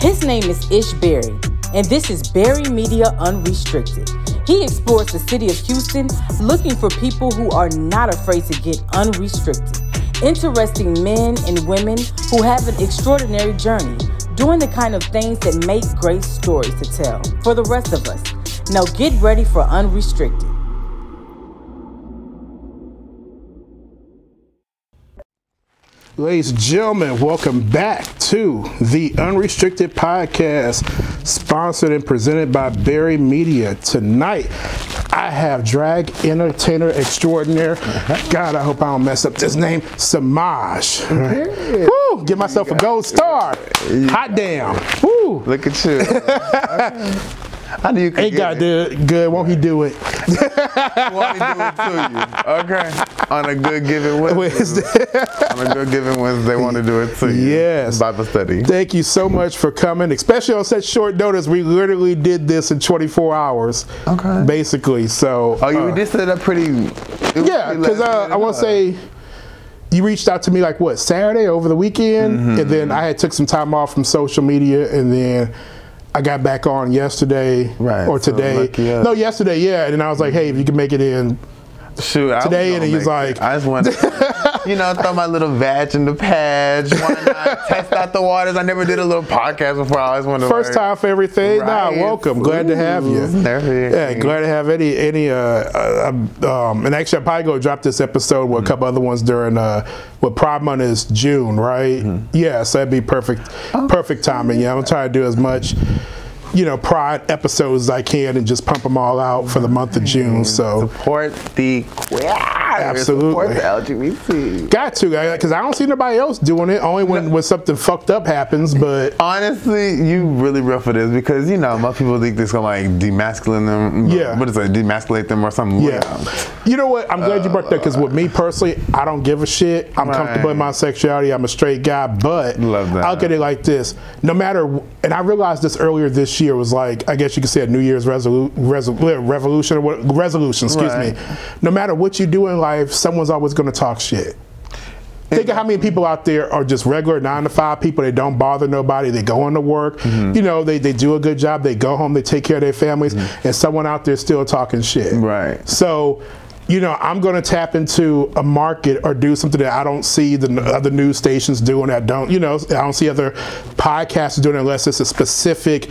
His name is Ish Barri, and this is Barri Media Unrestricted. He explores the city of Houston looking for people who are not afraid to get unrestricted. Interesting men and women who have an extraordinary journey, doing the kind of things that make great stories to tell for the rest of us. Now get ready for Unrestricted. Ladies and gentlemen, welcome back to the Unrestricted Podcast, sponsored and presented by Barri Media. Tonight, I have drag entertainer extraordinaire. Uh-huh. God, I hope I don't mess up this name, Semaj. Woo! Give myself a gold star. Hot damn. Woo! Look at you. I knew you could got it. good. Good. Won't he do it? Want me to do it to you? Okay. On a good giving Wednesday. Wednesday. On a good given Wednesday, they want to do it to you. Yes. Bible study. Thank you so much for coming, especially on such short notice. We literally did this in 24 hours. Okay. Basically, so. Oh, you uh, did set up pretty. yeah, because uh, I want to say you reached out to me like what Saturday over the weekend, Mm-hmm. and then I had took some time off from social media, and then. I got back on yesterday Right, or so today. us. No, yesterday, yeah. And then I was like, hey, if you can make it in Shoot, I today, and he's like- it. I just want to, you know, throw my little vag in the patch. Why not test out the waters? I never did a little podcast before. I always wanted to First time for everything. Nah, Right. welcome. Glad to have you. Ooh, Yeah, glad to have any any. Uh, uh, um, and actually, I'm probably gonna drop this episode with a couple other ones during. Uh, what Pride Month is June, right? Yeah, so that'd be perfect, perfect timing. Yeah, I'm trying to do as much. You know, Pride episodes as I can and just pump them all out for the month of June. Mm-hmm. So support the queer. Absolutely. Support the LGBT. got to because I don't see nobody else doing it. Only when when something fucked up happens. But Honestly, you really rough for this because you know most people think this gonna like demasculate them. Yeah. What is it? Demasculate them or something? Yeah. You know what? I'm glad you brought that because with me personally, I don't give a shit. I'm comfortable in my sexuality. I'm a straight guy, but Love that. I'll get it like this. No matter, and I realized this earlier this year was like, I guess you could say a New Year's resolu- resolu- revolution or what, resolution, excuse Right. me. No matter what you do in life, someone's always going to talk shit. Think of how many people out there are just regular nine to five people. They don't bother nobody. They go into work. Mm-hmm. You know, they, they do a good job. They go home. They take care of their families. And someone out there still talking shit. Mm-hmm. Right. So, you know, I'm going to tap into a market or do something that I don't see the other news stations doing. I don't, you know, I don't see other podcasts doing it unless it's a specific,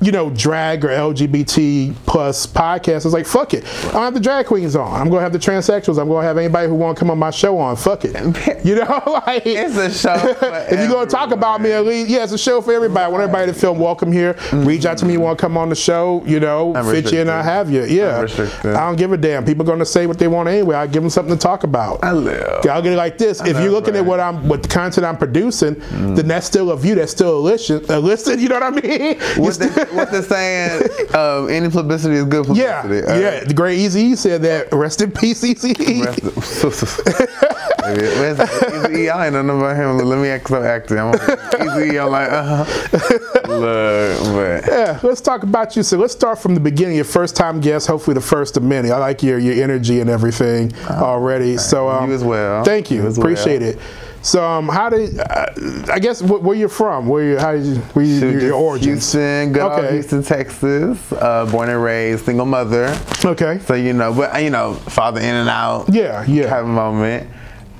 you know, drag or LGBT plus podcast. It's like, fuck it. I don't have the drag queens on. I'm going to have the transsexuals. I'm going to have anybody who want to come on my show on. Fuck it. You know, like, It's a show. if you're going to talk about me, at least, yeah, it's a show for everybody. I want everybody to feel welcome here. Mm-hmm. Reach out to me, you want to come on the show, you know, fit you and I have you. Yeah. I don't give a damn. People are going to say what they want anyway. I give them something to talk about. I live. I'll get it like this. If you're looking at what I'm, what the content I'm producing, then mm. that's still a view. That's still a listen. A listen. You know what I mean? What they, what they're saying? Um, any publicity is good yeah, publicity. All yeah. The great Easy said that. Rest in peace, Easy. Where's Easy? I ain't know nothing about him. Let me act so active. I'm like, Easy. I'm like, uh huh. Look, but Yeah, let's talk about you. So let's start from the beginning. Your first time guest, hopefully the first of many. I like your your energy and everything already. So um, You as well. Thank you. You Appreciate well. it. So um, how did uh, I guess wh- where you're from? Where you how did you, where you, your, origins? Houston, good old Okay. Houston, Texas. Uh, born and raised, single mother. Okay. So you know, but you know, father in and out. Yeah, yeah. Have a moment.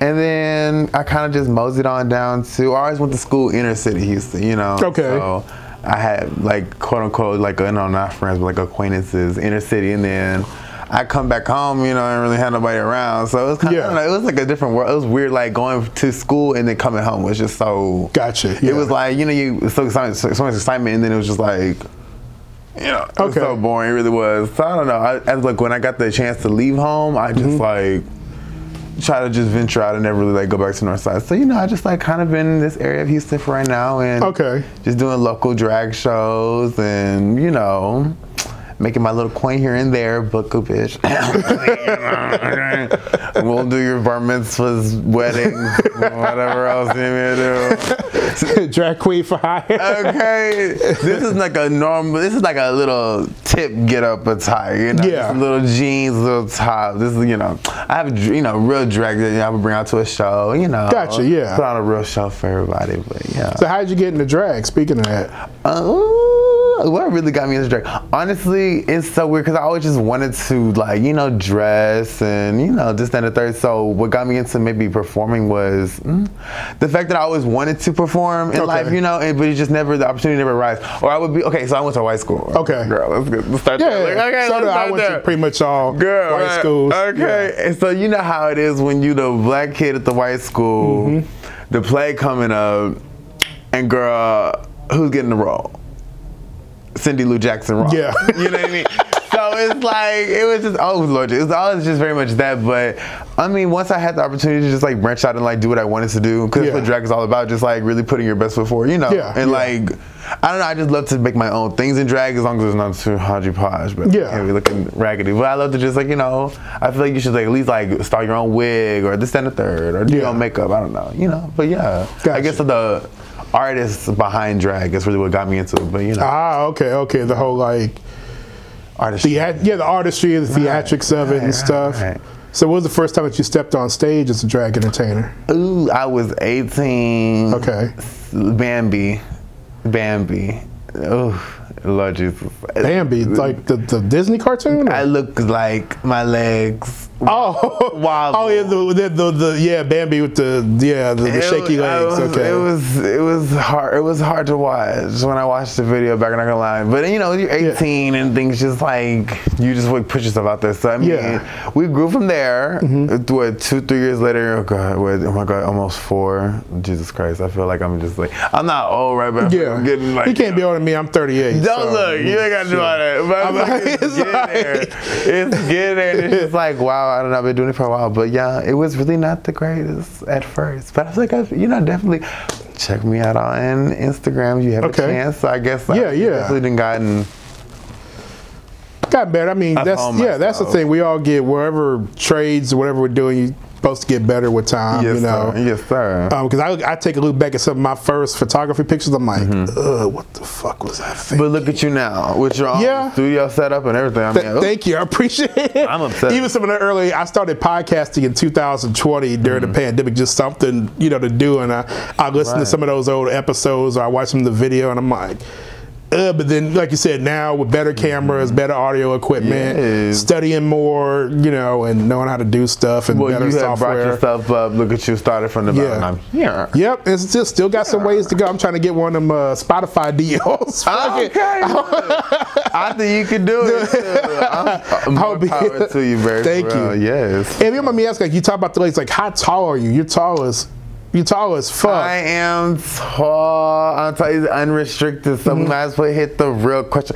And then I kind of just moseyed on down to. I always went to school inner city Houston. You know. Okay. So I had like quote unquote like you know not friends but like acquaintances inner city, and then. I come back home, you know, I didn't really have nobody around, so it was kind Yeah. of, it was like a different world. It was weird, like going to school and then coming home was just so. Gotcha, It was like you know, you so, so, so much excitement, and then it was just like, you know, it was so boring. It really was. So I don't know. I, as like when I got the chance to leave home, I just Mm-hmm. like try to just venture out and never really like go back to North Side. So you know, I just like kind of been in this area of Houston for right now, and Okay. just doing local drag shows, and you know, making my little coin here and there, book a bitch. we'll do your bar mitzvahs, weddings, whatever else you need to do. Drag queen for hire. Okay, this is like a normal. This is like a little tip get up attire. You know, Yeah. Just little jeans, little top. This is you know, I have you know real drag that I would bring out to a show. You know, Gotcha, yeah. Put on a real show for everybody. But yeah. So how did you get into drag? Speaking of that, Uh, what really got me into drag? Honestly, it's so weird because I always just wanted to like you know dress and you know this that, and the third. So what got me into maybe performing was mm, the fact that I always wanted to perform in Okay. life, you know, and, but it just never the opportunity never arrived. Or I would be okay. So I went to white school. Okay. girl, let's, get, let's start yeah, there. Like, okay, so let's did I went there. to pretty much all Girl, white right. schools. Okay, and so you know how it is when you the black kid at the white school, Mm-hmm. the play coming up, and girl, who's getting the role? Cindy Lou Jackson Ross. Yeah. you know what I mean. So it's like it was just oh lord, it was always just very much that. But I mean, once I had the opportunity to just like branch out and like do what I wanted to do, because Yeah. what drag is all about, just like really putting your best foot forward, you know. Yeah, And yeah. like I don't know, I just love to make my own things in drag as long as it's not too hodgepodge, but Yeah. can't be looking raggedy. But I love to just like you know, I feel like you should like at least like start your own wig or this and the third or do your own makeup. I don't know, you know. But yeah, I Gotcha. guess the artists behind drag is really what got me into it. But you know, Ah, okay, okay. The whole like artistry. the yeah, the artistry, and the theatrics of it right, and stuff. right. So, what was the first time that you stepped on stage as a drag entertainer? Ooh, I was 18. Okay. Bambi. Bambi. Ooh, Lord Jesus. Bambi, like the, the Disney cartoon? or- I look like my legs. Oh, Wobble. oh yeah, the, the, the, the yeah Bambi with the yeah the, the shaky was- legs. Was, okay. It was it was hard. It was hard to watch when I watched the video. Back, I'm not gonna lie. But you know, you're 18 and things just like you just like put yourself out there. So I mean, Yeah. Mm-hmm. we grew from there. What two, three years later? Oh god, what, oh my god, almost four. Jesus Christ, I feel like I'm just like I'm not old, right? But yeah, I'm getting like you can't be older than me. I'm 38. Don't so- look, you ain't gotta do all that. But I'm like, it's getting like- there. It's getting there. And it's just like, wow, I don't know, I've been doing it for a while. But yeah, it was really not the greatest at first. But I was like, I, you know, definitely check me out on Instagram. You have Okay. a chance. So I guess Yeah, I yeah. definitely done gotten. Got better. I mean, I that's yeah, that's the thing. We all get wherever trades or whatever we're doing. You're supposed to get better with time. Yes, you know. sir. Yes, sir. Because I, I take a look back at some of my first photography pictures. I'm like, ugh, what the fuck was I thinking? Mm-hmm. but look at you now with your Yeah. studio setup and everything. I mean, Th- thank you. I appreciate it. I'm upset. Even some of the early, I started podcasting in 2020 during Mm-hmm. the pandemic, just something, you know, to do. And I, I listened to some of those old episodes or I watch some of the video and I'm like, uh, but then, like you said, now with better cameras, better audio equipment, Mm-hmm. Yes. studying more, you know, and knowing how to do stuff and well, better you have brought yourself up. Look at you, started from the bottom. Yeah. I'm here. Yep, it's still still got some ways to go. I'm trying to get one of them uh, Spotify deals. Okay. I think you can do it. Too. I'm, be- power to you, very Thank you. Yes. If you want me to ask, like you talk about the legs, like how tall are you? You're tall as you tall as fuck. I am tall. I'm tall. It's unrestricted. So Mm-hmm. might as well hit the real question.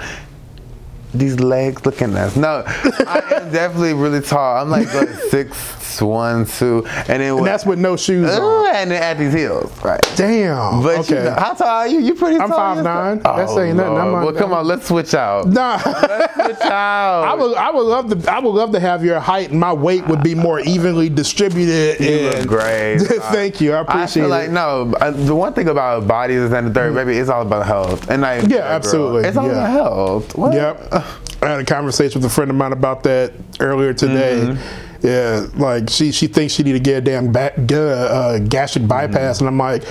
These legs looking nice. No, I am definitely really tall. I'm like what, six one two, and then and that's with no shoes on. and then at these heels, right? Damn. But okay. you know, how tall are you? You pretty tall. I'm tall. 5'9". yourself? That's saying nothing. I'm on- well, come on, let's switch out. nah. Let's switch out. I would, I would love to, I would love to have your height and my weight would be more evenly distributed. You look and- great. Thank you, I I appreciate feel like no. uh, The one thing about bodies and the third, baby, it's all about health. And like, Yeah, girl, absolutely, it's all yeah. about health. What? Yep. I had a conversation with a friend of mine about that earlier today. Mm-hmm. Yeah, like she she thinks she need to get a damn ba- get a, uh, gastric bypass, and I'm like.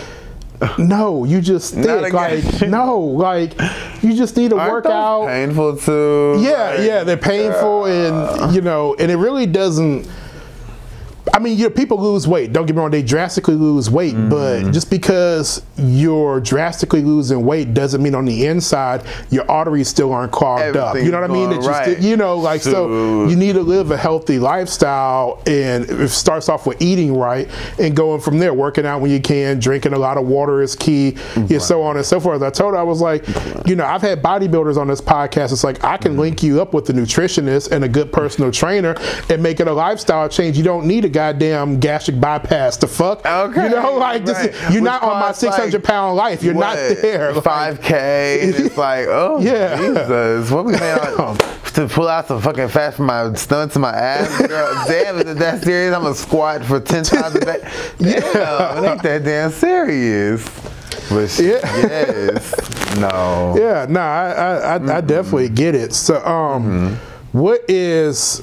No, you just Mm-hmm. Thick. Like no, like you just need to Aren't work out. Painful too. Yeah, Like, yeah, they're painful, and you know, and it really doesn't. I mean, you know, people lose weight. Don't get me wrong; they drastically lose weight. Mm-hmm. But just because you're drastically losing weight doesn't mean on the inside your arteries still aren't clogged up. You know what I mean? That you, going still, you know, like so, So- you need to live a healthy lifestyle, and it starts off with eating right and going from there. Working out when you can, drinking a lot of water is key, and so on and so forth. I told her I was like, you know, I've had bodybuilders on this podcast. It's like I can Mm-hmm. link you up with a nutritionist and a good personal trainer and make it a lifestyle change. You don't need a goddamn gastric bypass to fuck. Okay, you know, like this, right. you're Which not on my 600 like, pound life. You're not there. Like, 5K. And it's like, oh, Yeah. Jesus. What we on to pull out some fucking fat from my stomach to my ass, girl. damn, is it that serious? I'm gonna squat for ten times a day. Damn, it ain't that damn serious. But Yeah. yes, no. Yeah, no, I I, I, I definitely get it. So, um, what is?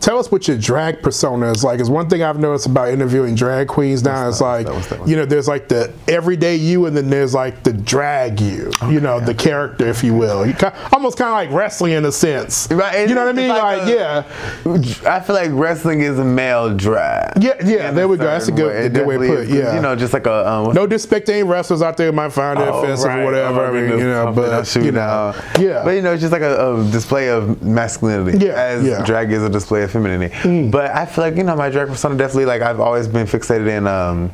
Tell us what your drag persona is like. Is one thing I've noticed about interviewing drag queens now. It's like? You know, there's like the everyday you, and then there's like the drag you. you know, the character, if you will. You ki- almost kind of like wrestling in a sense. Right, You know what I mean? like Like, a- yeah, I feel like wrestling is a male drag. yeah, yeah. There we go. That's a good, way. Good way to put it. Yeah. You know, just like a um, no disrespect to any wrestlers out there might find it Oh, offensive right. or whatever. Oh, I mean, you know, but you know, yeah. But you know, it's just like a, a display of Yeah, As yeah. Mm. drag is a display of femininity. But I feel like you know my drag persona definitely like I've always been fixated in um,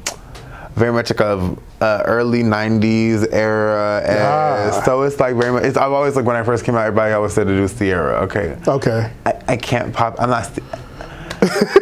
very much like a uh, early '90s era. Ah. So it's like very much. It's, I've always like when I first came out, everybody always said to do Ciara. Okay. okay. I, I can't pop. I'm not. St-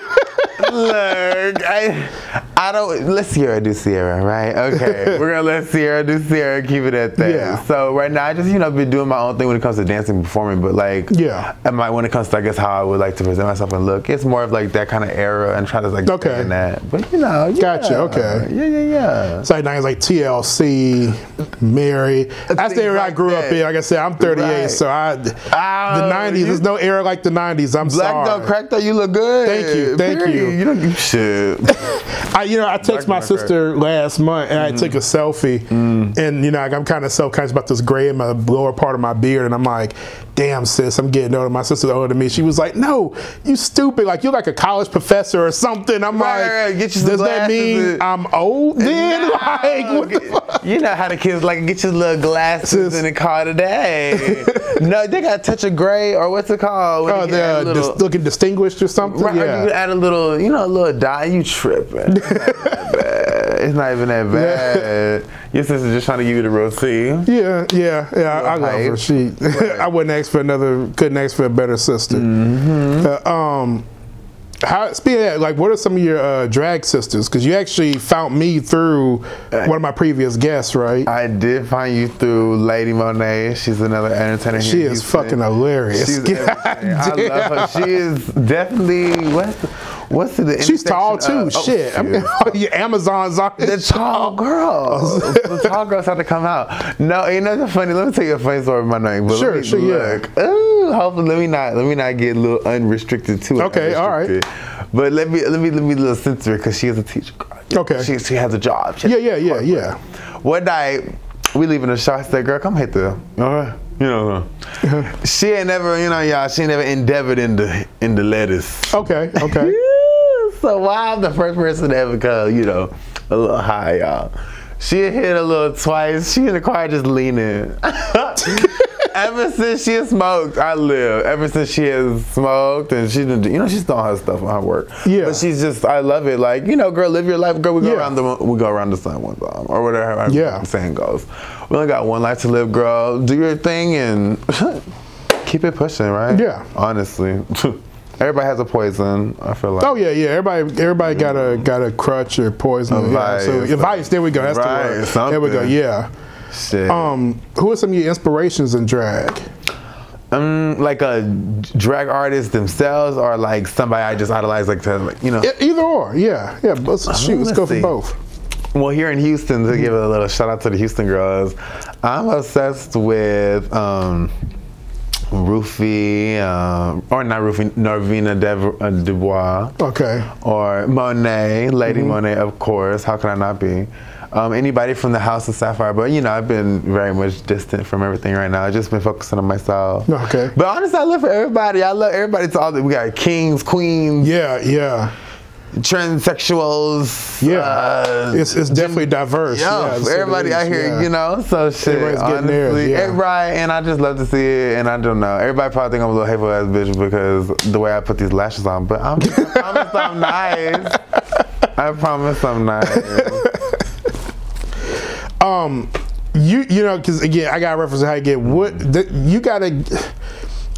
Look, I, I don't. Let Ciara do Ciara, right? Okay, we're gonna let Ciara do Ciara. Keep it at that. Yeah. So right now, I just you know been doing my own thing when it comes to dancing, and performing. But like, Yeah. and my when it comes to I guess how I would like to present myself and look, it's more of like that kind of era and try to like Okay. that. But you know, yeah. Gotcha, okay. Yeah, yeah, yeah. It's like names like TLC, Mary. That's the era I like grew up in. Like I said, I'm 38, Right. so I the Oh, 90s. you- There's no era like the 90s. I'm Black sorry. don't crack though. You look good. Thank you, thank you. Period. You don't give shit. I, you know, I texted my Black sister last month and I mm-hmm. took a selfie, mm. and you know, like, I'm kind of self conscious about this gray in my lower part of my beard, and I'm like, damn sis, I'm getting older. My sister's older than me. She was like, no, you stupid. Like you're like a college professor or something. I'm Right, like, right. Get you some does that mean and- I'm old then? No, like, what the fuck? you know how the kids like get your little glasses in the car today. no, they got a touch of gray or what's it called? When Oh, a uh, they're little- dis- looking distinguished or something. Right, yeah. you add a little, you know, a little dye. You tripping? It's not that bad. It's not even that bad. Your sister's just trying to give you the real tea. Yeah, yeah, yeah. I, I love her. She, I wouldn't ask for another. Couldn't ask for a better sister. Mm-hmm. Uh, um, how speaking of that, like, what are some of your uh, drag sisters? Because you actually found me through one of my previous guests, right? I did find you through Lady Monet. She's another entertainer. She is Houston. fucking hilarious. She's I love her. She is definitely what's what's the She's tall too. of- oh, Shit, I mean, your Amazon's on The tall girls. the tall girls have to come out. No, you know what's funny? Let me tell you a funny story about my name. But Sure, sure, yeah. Ooh, hopefully, let me not let me not get a little unrestricted too. Okay, all right. But let me let me let me a little censor because she is a teacher. girl. Okay. She she has a job. She Yeah, yeah, yeah, yeah. One night, we leaving the show. I said, "Girl, come hit the." Uh, you know, uh, she ain't never, you know, y'all. She ain't never endeavored in the in the lettuce. Okay, okay. So why I'm the first person to ever come, you know, a little high, y'all. She hit a little twice. She in the car just leaning. Ever since she has smoked, I live. Ever since she has smoked and she you know, she's doing her stuff on her work. Yeah. But she's just, I love it. Like, you know, girl, live your life. Girl, we go Yeah. around the, we go around the sun one time or whatever. Yeah. Saying goes. We only got one life to live, girl. Do your thing and keep it pushing, right? Yeah. Honestly. Everybody has a poison. I feel like. Oh yeah, yeah. Everybody, everybody got a got a crutch or poison. A yeah, so vice. a. There we go. That's Right, the word. There we go. Yeah. Shit. Um, who are some of your inspirations in drag? Um, like a drag artist themselves, or like somebody I just idolize, like to, like, you know. Either or. Yeah, yeah. Let's shoot. Let's let's go for both. Well, here in Houston, to give a little shout out to the Houston girls, I'm obsessed with um, Rufy, um, or not Rufy, Norvina Dev- uh, Dubois, Okay. or Monet, Lady Monet, of course. How can I not be? Um, anybody from the House of Sapphire, but you know, I've been very much distant from everything right now. I've just been focusing on myself. Okay. But honestly, I love for everybody. I love everybody. To all the, we got kings, queens, Yeah, yeah, transsexuals. yeah. uh, it's it's definitely diverse. yeah, yeah, for so it everybody out here, yeah. you know. So shit, Everybody's getting honestly, theirs, yeah. everybody, and I just love to see it. And I don't know, everybody probably think I'm a little hateful ass bitch because the way I put these lashes on. But I'm, I promise I'm nice. I promise I'm nice. Um, you you know because again I got to reference how you get what the, you got to.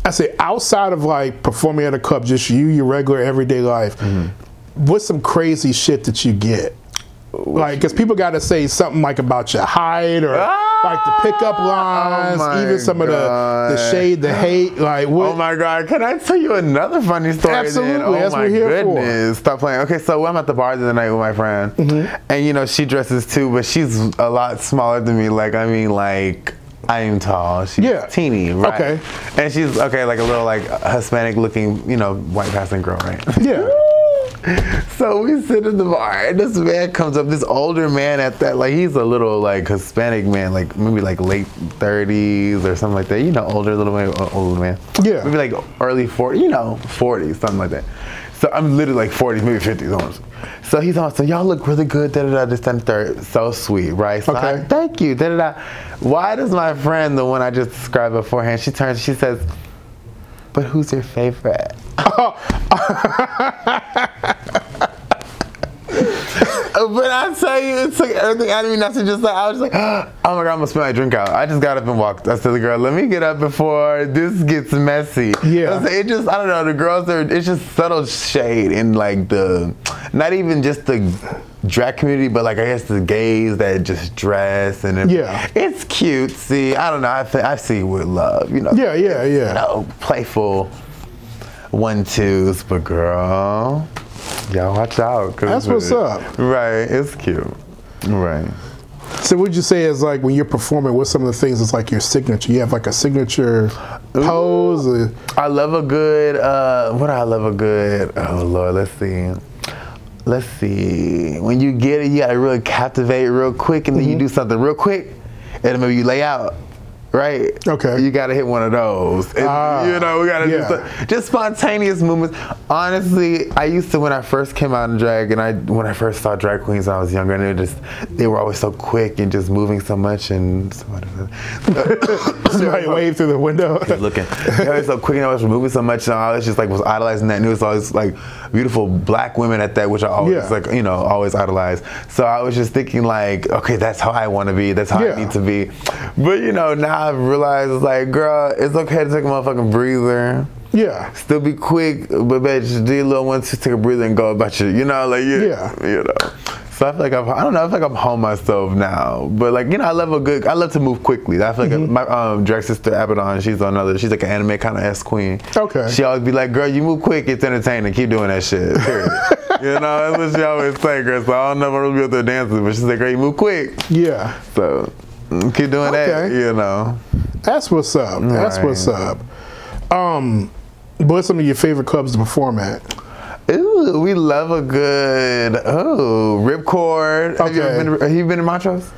I say outside of like performing at a club, just you your regular everyday life. Mm-hmm. What's some crazy shit that you get? Like, because people got to say something like about your height or like the pickup lines, Ah! Oh even some of the, the shade, the hate. Like, what? Oh my God! Can I tell you another funny story? Then? Absolutely, Oh that's my we're here for. goodness! Stop playing. Okay, so I'm at the bar the other night with my friend, Mm-hmm. and you know she dresses too, but she's a lot smaller than me. Like I mean, like I am tall. She's Yeah. teeny, right? Okay. And she's okay, like a little like Hispanic looking, you know, white passing girl, right? yeah. So we sit in the bar, and this man comes up, this older man at that, like he's a little like Hispanic man, like maybe like late 30s or something like that. You know, older little man, older man. Yeah. Maybe like early 40s, you know, 40s, something like that. So I'm literally like 40s, maybe 50s almost. So he's on, so y'all look really good, da da da, this, and third. So sweet, right? So I, Okay. thank you, da da da. Why does my friend, the one I just described beforehand, she turns, she says, but who's your favorite? But I tell you, it took everything out of me not to just like, I was just like, oh my God, I'm gonna spill my drink out. I just got up and walked. I said to the girl, let me get up before this gets messy. Yeah. Like, It just, I don't know, the girls are, it's just subtle shade in like the, not even just the drag community, but like I guess the gays that just dress and it- Yeah. it's cute. See, I don't know, I, th- I see with love, you know. Yeah, yeah, yeah. You know, playful one twos, but girl, y'all watch out. That's what's it- up. Right, it's cute. Right. So, would you say is like when you're performing, what's some of the things that's like your signature? You have like a signature pose? Or, I love a good. Uh, what I love a good? Oh Lord, let's see. Let's see. When you get it, you gotta really captivate real quick, and then Mm-hmm. you do something real quick, and then maybe you lay out. Right. Okay. You gotta hit one of those. And, Ah, you know, we gotta yeah. do some, just spontaneous movements. Honestly, I used to when I first came out in drag, and I when I first saw drag queens, when I was younger, and they were just they were always so quick and just moving so much, and somebody wave through the window. looking. They were so quick and I was moving so much, and I was just like was idolizing that. And it was always like beautiful black women at that, which I always Yeah. like you know always idolize. So I was just thinking like, okay, that's how I want to be. That's how Yeah. I need to be. But you know now I've realized it's like, girl, it's okay to take a motherfucking breather. yeah. Still be quick, but bitch, just do a little one, just take a breather and go about you. You know, like you, Yeah. you know. So I feel like I'm, I don't know, I feel like I'm home myself now. But like, you know, I love a good, I love to move quickly. I feel like Mm-hmm. my um, drag sister Abaddon, she's another, she's like an anime kind of S queen. Okay. She always be like, girl, you move quick, it's entertaining, keep doing that shit. You know, that's what she always say, girl. So I don't know if I'm really be up there dancing, but she's like, girl, you move quick. Yeah. So mm, keep doing that, Okay. you know. That's what's up. That's Right. what's up. Um, what's some of your favorite clubs to perform at? Ooh, we love a good oh ripcord. Have you Okay. ever been? Have you been to Montrose?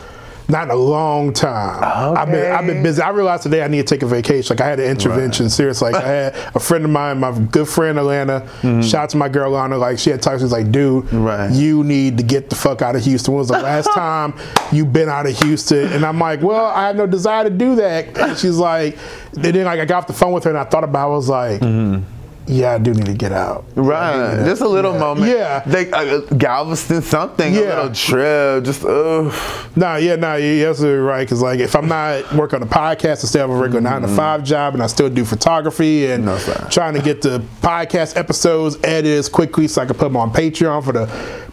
Not in a long time. I've been I've been busy. I realized today I need to take a vacation. Like I had an intervention. Seriously, like I had a friend of mine, my good friend Alana. Mm-hmm. Shout out to my girl Lana. Like she had. She was like, "Dude, Right. you need to get the fuck out of Houston." When was the last time you been out of Houston? And I'm like, "Well, I have no desire to do that." And she's like, then like I got off the phone with her and I thought about. it. I was like, mm-hmm. "Yeah, I do need to get out." Right, just a little Yeah. moment. Yeah. like uh, Galveston, something. Yeah. a little trip. Just uh, Nah, yeah, nah, yeah, you're absolutely right. Because like, if I'm not working on a podcast and still have a regular nine to five job, and I still do photography and No, trying to get the podcast episodes edited as quickly so I can put them on Patreon for the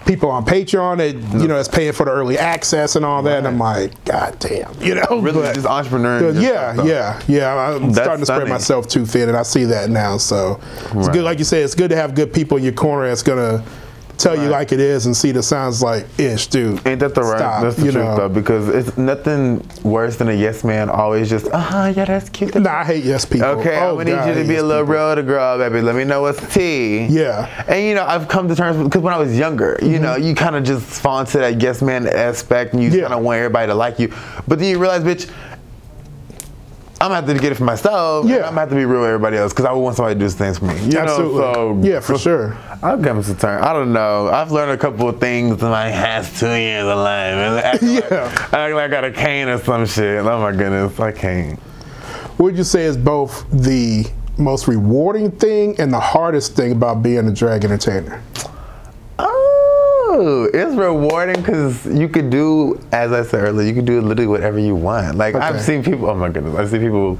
people on Patreon that you know that's paying for the early access and all that. And I'm like, God damn, you know, really but- just entrepreneur. but yeah, yeah, yeah. I'm That's starting to spread myself too thin, and I see that now. So it's Right. good, like you said, it's good to have good people in your corner that's gonna tell you like it is and see the sounds like ish, dude. Ain't that the right? Stop, that's the you truth know. though, because it's nothing worse than a yes man always just, uh huh, yeah, that's cute. Nah, I hate yes people. Okay, Oh, gonna need God, you to be a little people. real to girl, baby. Let me know what's tea. Yeah. And you know, I've come to terms because when I was younger, you know, you kind of just fall into that yes man aspect, and you Mm-hmm. Yeah. kind of want everybody to like you. But then you realize, bitch, I'm gonna have to get it for myself. Yeah. I'm gonna have to be real with everybody else because I would want somebody to do things for me. You Absolutely. Know? So yeah, for sure. I've come to terms. I don't know. I've learned a couple of things in my past two years of life. Act like- Yeah. like I got a cane or some shit. Oh my goodness, I can't. What would you say is both the most rewarding thing and the hardest thing about being a drag entertainer? It's rewarding because you could do, as I said earlier, you can do literally whatever you want. Like Okay. I've seen people. Oh my goodness, I've seen people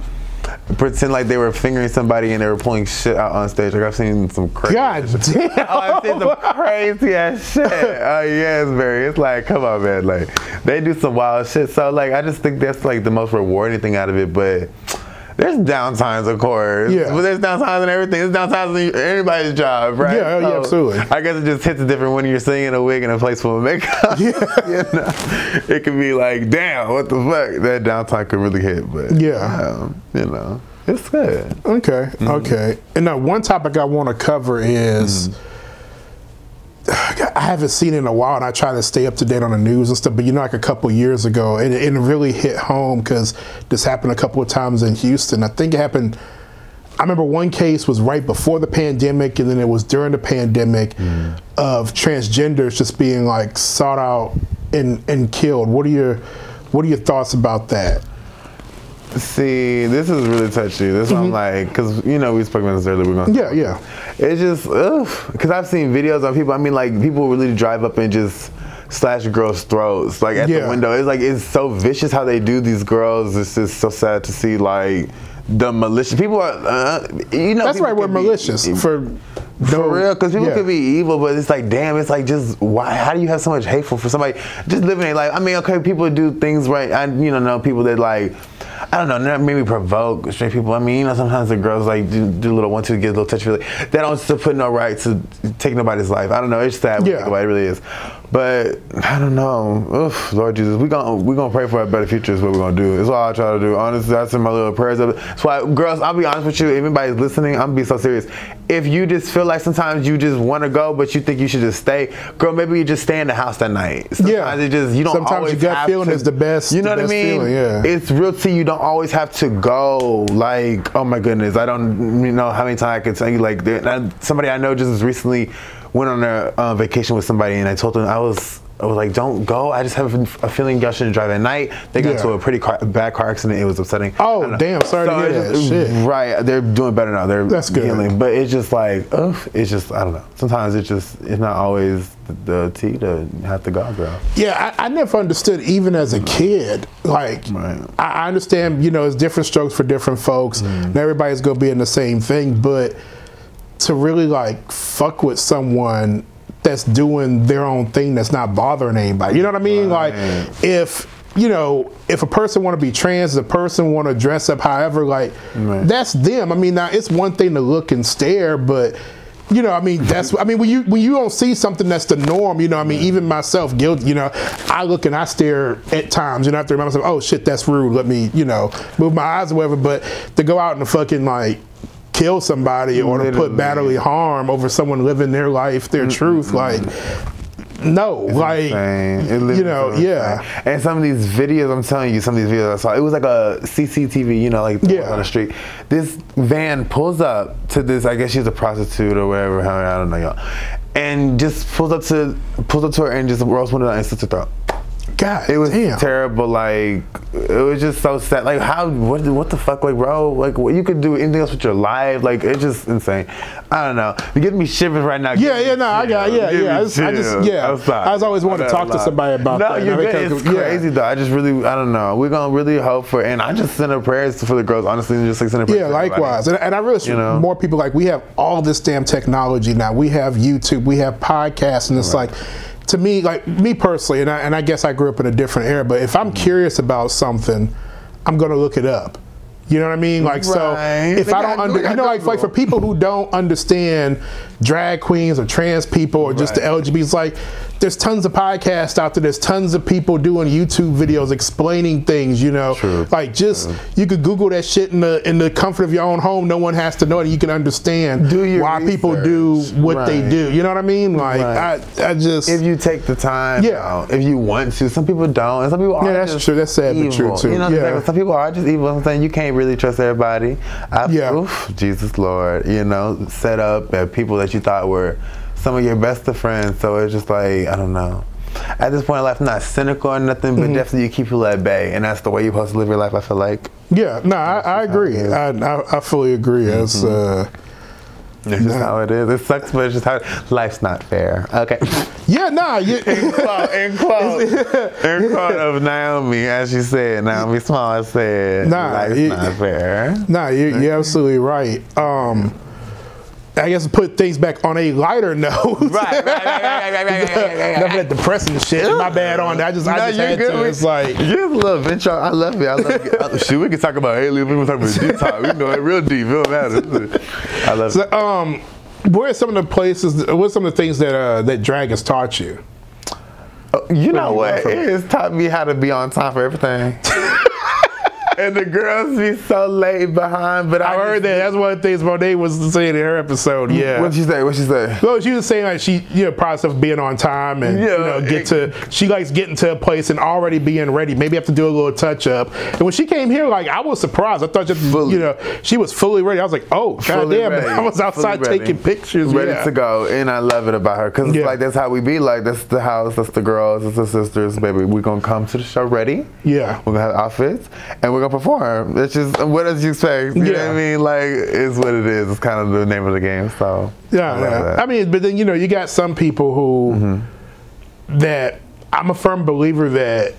pretend like they were fingering somebody and they were pulling shit out on stage. Like I've seen some crazy. God damn. Oh, I've seen some crazy ass shit. Oh yeah, it's very. It's like, come on, man. Like they do some wild shit. So like, I just think that's like the most rewarding thing out of it. But there's downtimes, of course. Yeah. But there's downtimes in everything. There's downtimes in anybody's job, right? Yeah, yeah, absolutely. I guess it just hits a different when you're singing in a wig in a place full of makeup. Yeah. you know, it can be like, damn, what the fuck? That downtime could really hit. But Yeah. um, you know, it's good. Okay, okay. And now one topic I want to cover is I haven't seen it in a while, and I try to stay up to date on the news and stuff. But you know, like a couple years ago, and it, it really hit home because this happened a couple of times in Houston. I think it happened. I remember one case was right before the pandemic, and then it was during the pandemic mm. of transgenders just being like sought out and and killed. What are your what are your thoughts about that? See, this is really touchy. This is why I'm like, because you know we spoke about this earlier. We're gonna Mm-hmm. Yeah, yeah. It's just, ugh. Because I've seen videos of people. I mean, like people really drive up and just slash girls' throats, like at Yeah. the window. It's like it's so vicious how they do these girls. It's just so sad to see, like the malicious people are. Uh, you know, That's right. We're can be- malicious for For real, because people yeah. could be evil, but it's like, damn, it's like just why? How do you have so much hateful for somebody just living a life? I mean, okay, people do things right. I you know know people that like. I don't know, not maybe provoke straight people. I mean, you know, sometimes the girls like do, do a little one two, get a little touchy. feely. They don't still put no right to take nobody's life. I don't know. It's sad. Yeah. it, it really is. But I don't know. Oof, Lord Jesus, we gonna we gonna pray for a better future. Is what we're gonna do. It's all I try to do. Honestly, that's in my little prayers. That's why, girls. I'll be honest with you. If anybody's listening, I'm gonna be so serious. If you just feel like sometimes you just want to go, but you think you should just stay, girl, maybe you just stay in the house that night. Sometimes Yeah. it just you don't Sometimes gut have feeling to- is the best- You know what I mean? feeling, yeah. It's real to you. Don't always have to go. Like, oh my goodness, I don't you know how many times I can tell you. Like, somebody I know just recently went on a uh, vacation with somebody, and I told them I was. I was like, "Don't go." I just have a feeling y'all shouldn't drive at night. They got Yeah. to a pretty car, bad car accident. It was upsetting. Oh, I don't know. damn, sorry to hear that. just- Shit. Right, they're doing better now. They're That's good. healing, but it's just like, ugh, it's just I don't know. Sometimes it's just it's not always the, the tea to have to go, girl. Yeah, I, I never understood even as a kid. Like, Right. I, I understand, you know, it's different strokes for different folks. Mm-hmm. Not everybody's gonna be in the same thing, but to really like fuck with someone that's doing their own thing that's not bothering anybody. You know what I mean? Right. Like, if you know, if a person want to be trans, the person want to dress up however, like Right. that's them. I mean, now it's one thing to look and stare, but you know, I mean, that's. I mean, when you when you don't see something that's the norm, you know, I mean, even myself, guilty. You know, I look and I stare at times, and I have to remind myself, oh shit, that's rude. Let me, you know, move my eyes or whatever. But to go out and fucking like kill somebody or to put Literally. bodily harm over someone living their life, their truth, like. No, like Insane. It literally you know, yeah. insane. And some of these videos, I'm telling you, some of these videos I saw, it was like a CCTV, you know, like Yeah. on the street. This van pulls up to this, I guess she's a prostitute or whatever, I don't know, y'all, and just pulls up to pulls up to her and just rolls one of and slits her throat. God, It was damn. terrible. Like it was just so sad. Like how? What? What the fuck? Like bro? Like what, you could do anything else with your life? Like it's just insane. I don't know. You give me shivers right now. Yeah, yeah, no, I got- yeah, yeah. I just- I just- yeah. I just always wanted to talk to somebody about no, that. No, you're It's yeah. crazy though. I just really, I don't know. We're gonna really hope for, and I just send a prayers for the girls. Honestly, and just like send a prayers. Yeah, likewise. And, and I really You know? more people like we have all this damn technology now. We have YouTube, we have podcasts, and it's like to me, like me personally, and I, and I guess I grew up in a different era. But if I'm mm-hmm. curious about something, I'm gonna look it up. You know what I mean? Like so, if They I don't they under, you know, like, like for people who don't understand drag queens or trans people or just the Right. LGBTs, like there's tons of podcasts out there. There's tons of people doing YouTube videos explaining things. You know, True. like just you could Google that shit in the in the comfort of your own home. No one has to know it. You can understand why people do research. what they do. You know what I mean? Like Right. I, I just If you take the time, Yeah. out, if you want to, some people don't, and some people are. Yeah, that's true. That's sad but true, too. You know, Yeah. some people are just evil. I'm saying you can't really trust everybody. I, Yeah. oof, Jesus Lord, you know, set up people that you thought were some of your best of friends. So it's just like I don't know. At this point in life, I'm not cynical or nothing, Mm-hmm. but definitely you keep people at bay, and that's the way you're supposed to live your life. I feel like. yeah. No, I, I agree. I, I I fully agree. As Mm-hmm. uh, It's just how it is. It sucks, but it's just how life's not fair. Okay. Yeah, nah. You, in quote, in quote, in quote of Naomi, as she said, Naomi Smalls said, Nah, life's it- not fair. nah, you, you're absolutely right. Um, I guess put things back on a lighter note. Right, right, right, right, right, right, right, Nothing that depressing shit. My bad on that. I just, I just had to. It's like you love intro. I love it. I love it. Shoot, we can talk about Haley. We can talk about detox. We know it real deep. It don't matter. I love it. Um, what are some of the places? What are some of the things that uh, that drag has taught you? you know what? It has taught me how to be on time for everything and the girls be so laid behind, but I, I heard that. That's one of the things Monet was saying in her episode. Yeah. What'd she say? What'd she say? No, she was saying like she, you know, process of being on time and you Yeah, know get it- to. She likes getting to a place and already being ready. Maybe have to do a little touch up. And when she came here, like I was surprised. I thought just Fully. you know she was fully ready. I was like, oh goddamn! I was outside taking pictures. ready yeah. to go, and I love it about her because Yeah. it's like that's how we be. Like that's the house, that's the girls, that's the sisters, baby. We're gonna come to the show ready. Yeah. We're gonna have outfits, and we're gonna perform. It's just what else you expect? You know Yeah. what I mean? Like it's what it is. It's kind of the name of the game. So Yeah, I yeah. I mean, but then you know, you got some people who Mm-hmm. that I'm a firm believer that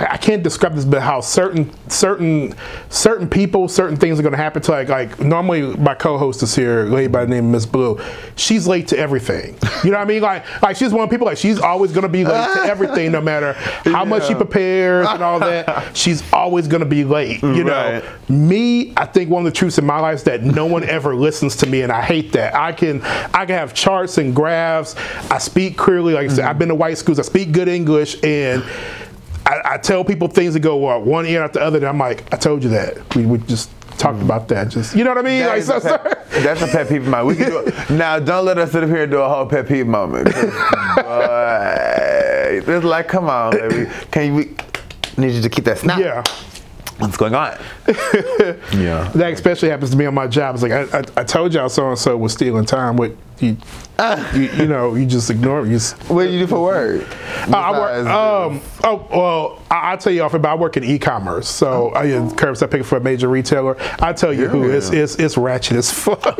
I, I can't describe this, but how certain certain certain people, certain things are going to happen to like like normally my co-host is here, lady by the name of Miss Blue. She's late to everything. You know what I mean? Like like she's one of the people like she's always going to be late to everything, no matter how much she prepares and all that. She's always going to be late. You know, Right. me, I think one of the truths in my life is that no one ever listens to me, and I hate that. I can I can have charts and graphs. I speak clearly. Like I said, mm. I've been to white schools. I speak good English, and I, I tell people things that go well, one ear after the other. And I'm like, I told you that. We, we just talked about that. Just you know what I mean? Like, is a pet- that's a pet peeve of mine. We can do it. Now, don't let us sit up here and do a whole pet peeve moment. It's like, come on, baby. Can you? We, need you to keep that snap. yeah. What's going on? yeah. That especially happens to me on my job. It's like I, I, I told y'all so and so was stealing time. What you, you, you know, you just ignore it. You just, What do you do for work? Uh, I work. Besides Um, oh well, I, I'll tell you off about. I work in e-commerce, so I uh, curbside picking for a major retailer. I tell you who Yeah. it's, it's it's ratchet as fuck.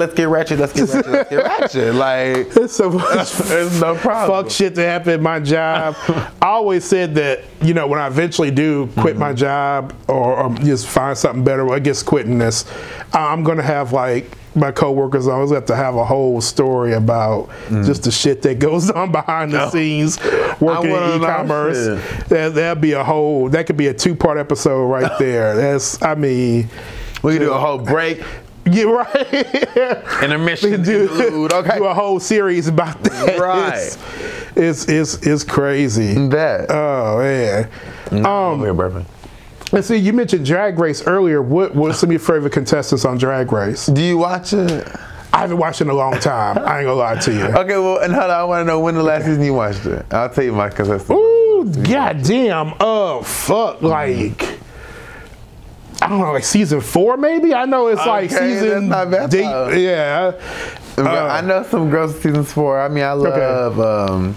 Let's get ratchet. Let's get ratchet. Let's get ratchet. Like, It's so much there's no problem. fuck shit to happen at my job. I always said that you know when I eventually do quit my mm-hmm. job or, or just find something better, I guess quitting this, I'm gonna have like my coworkers always have to have a whole story about mm. just the shit that goes on behind the scenes working in e-commerce. That that'd be a whole. That could be a two part episode right there. That's I mean. we can do a whole break, Yeah, right. intermission, do, interlude. Okay. do a whole series about that. Right. It's it's, it's, it's crazy. that. Oh man. Um, Over here, Bourbon. let's see. You mentioned Drag Race earlier. What what's some of your favorite contestants on Drag Race? Do you watch it? I haven't watched it in a long time. I ain't gonna lie to you. Okay, well, and hold on, I want to know when the last season you watched it. I'll tell you my contestant. Ooh, goddamn. Oh fuck. Like. I don't know, like season four, maybe. I know it's like season that's not bad, deep. Yeah. Uh, I know some girls in seasons four. I mean, I love um,